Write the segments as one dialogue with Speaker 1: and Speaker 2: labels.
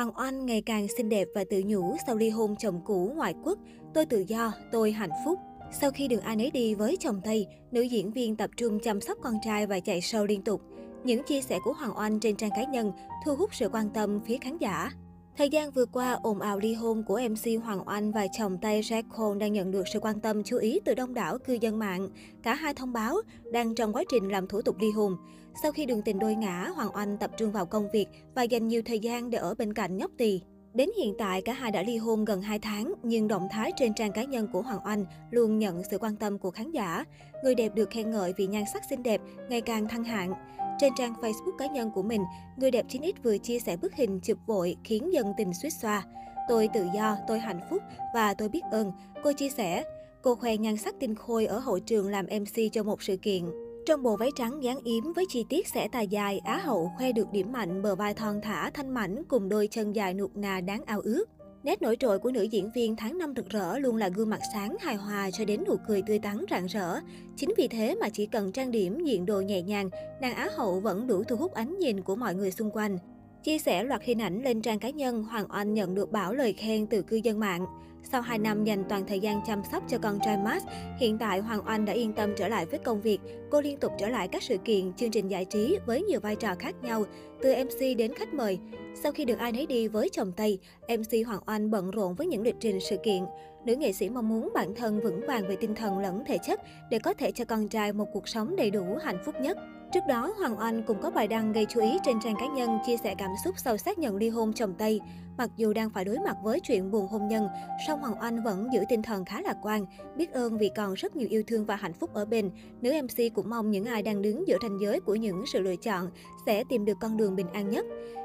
Speaker 1: Hoàng Oanh ngày càng xinh đẹp và tự nhủ sau ly hôn chồng cũ ngoại quốc. Tôi tự do, tôi hạnh phúc. Sau khi đường ai nấy đi với chồng Tây, nữ diễn viên tập trung chăm sóc con trai và chạy show liên tục. Những chia sẻ của Hoàng Oanh trên trang cá nhân thu hút sự quan tâm phía khán giả. Thời gian vừa qua, ồn ào ly hôn của MC Hoàng Oanh và chồng Tây Jack Cole đang nhận được sự quan tâm chú ý từ đông đảo cư dân mạng. Cả hai thông báo đang trong quá trình làm thủ tục ly hôn. Sau khi đường tình đôi ngã, Hoàng Oanh tập trung vào công việc và dành nhiều thời gian để ở bên cạnh nhóc tỳ. Đến hiện tại, cả hai đã ly hôn gần 2 tháng, nhưng động thái trên trang cá nhân của Hoàng Oanh luôn nhận sự quan tâm của khán giả. Người đẹp được khen ngợi vì nhan sắc xinh đẹp, ngày càng thăng hạng. Trên trang Facebook cá nhân của mình, người đẹp 9X vừa chia sẻ bức hình chụp vội khiến dân tình suýt xoa. Tôi tự do, tôi hạnh phúc và tôi biết ơn. Cô chia sẻ, cô khoe nhan sắc tinh khôi ở hội trường làm MC cho một sự kiện. Trong bộ váy trắng dáng yếm với chi tiết xẻ tà dài, Á hậu khoe được điểm mạnh bờ vai thon thả, thanh mảnh cùng đôi chân dài nuột nà đáng ao ước. Nét nổi trội của nữ diễn viên tháng năm rực rỡ luôn là gương mặt sáng, hài hòa cho đến nụ cười tươi tắn rạng rỡ. Chính vì thế mà chỉ cần trang điểm, diện đồ nhẹ nhàng, nàng Á hậu vẫn đủ thu hút ánh nhìn của mọi người xung quanh. Chia sẻ loạt hình ảnh lên trang cá nhân, Hoàng Oanh nhận được bảo lời khen từ cư dân mạng. Sau 2 năm dành toàn thời gian chăm sóc cho con trai Max, hiện tại Hoàng Oanh đã yên tâm trở lại với công việc. Cô liên tục trở lại các sự kiện, chương trình giải trí với nhiều vai trò khác nhau, từ MC đến khách mời. Sau khi được ai nấy đi với chồng Tây, MC Hoàng Oanh bận rộn với những lịch trình sự kiện. Nữ nghệ sĩ mong muốn bản thân vững vàng về tinh thần lẫn thể chất để có thể cho con trai một cuộc sống đầy đủ hạnh phúc nhất. Trước đó, Hoàng Oanh cũng có bài đăng gây chú ý trên trang cá nhân chia sẻ cảm xúc sau xác nhận ly hôn chồng Tây. Mặc dù đang phải đối mặt với chuyện buồn hôn nhân, song Hoàng Oanh vẫn giữ tinh thần khá lạc quan, biết ơn vì còn rất nhiều yêu thương và hạnh phúc ở bên. Nữ MC cũng mong những ai đang đứng giữa ranh giới của những sự lựa chọn sẽ tìm được con đường bình an nhất.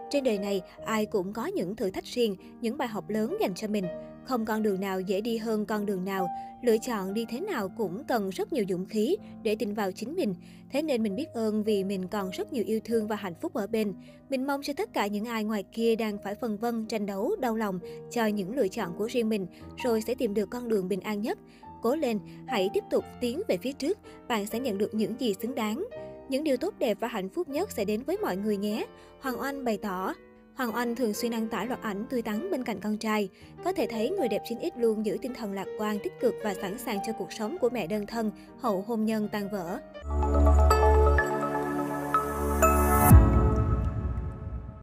Speaker 1: Trên đời này, ai cũng có những thử thách riêng, những bài học lớn dành cho mình. Không con đường nào dễ đi hơn con đường nào. Lựa chọn đi thế nào cũng cần rất nhiều dũng khí để tin vào chính mình. Thế nên mình biết ơn vì mình còn rất nhiều yêu thương và hạnh phúc ở bên. Mình mong cho tất cả những ai ngoài kia đang phải phân vân, tranh tranh đấu, đau lòng cho những lựa chọn của riêng mình, rồi sẽ tìm được con đường bình an nhất. Cố lên, hãy tiếp tục tiến về phía trước, bạn sẽ nhận được những gì xứng đáng. Những điều tốt đẹp và hạnh phúc nhất sẽ đến với mọi người nhé. Hoàng Oanh bày tỏ. Hoàng Oanh thường xuyên đăng tải loạt ảnh tươi tắn bên cạnh con trai. Có thể thấy người đẹp 9X luôn giữ tinh thần lạc quan, tích cực và sẵn sàng cho cuộc sống của mẹ đơn thân hậu hôn nhân tan vỡ.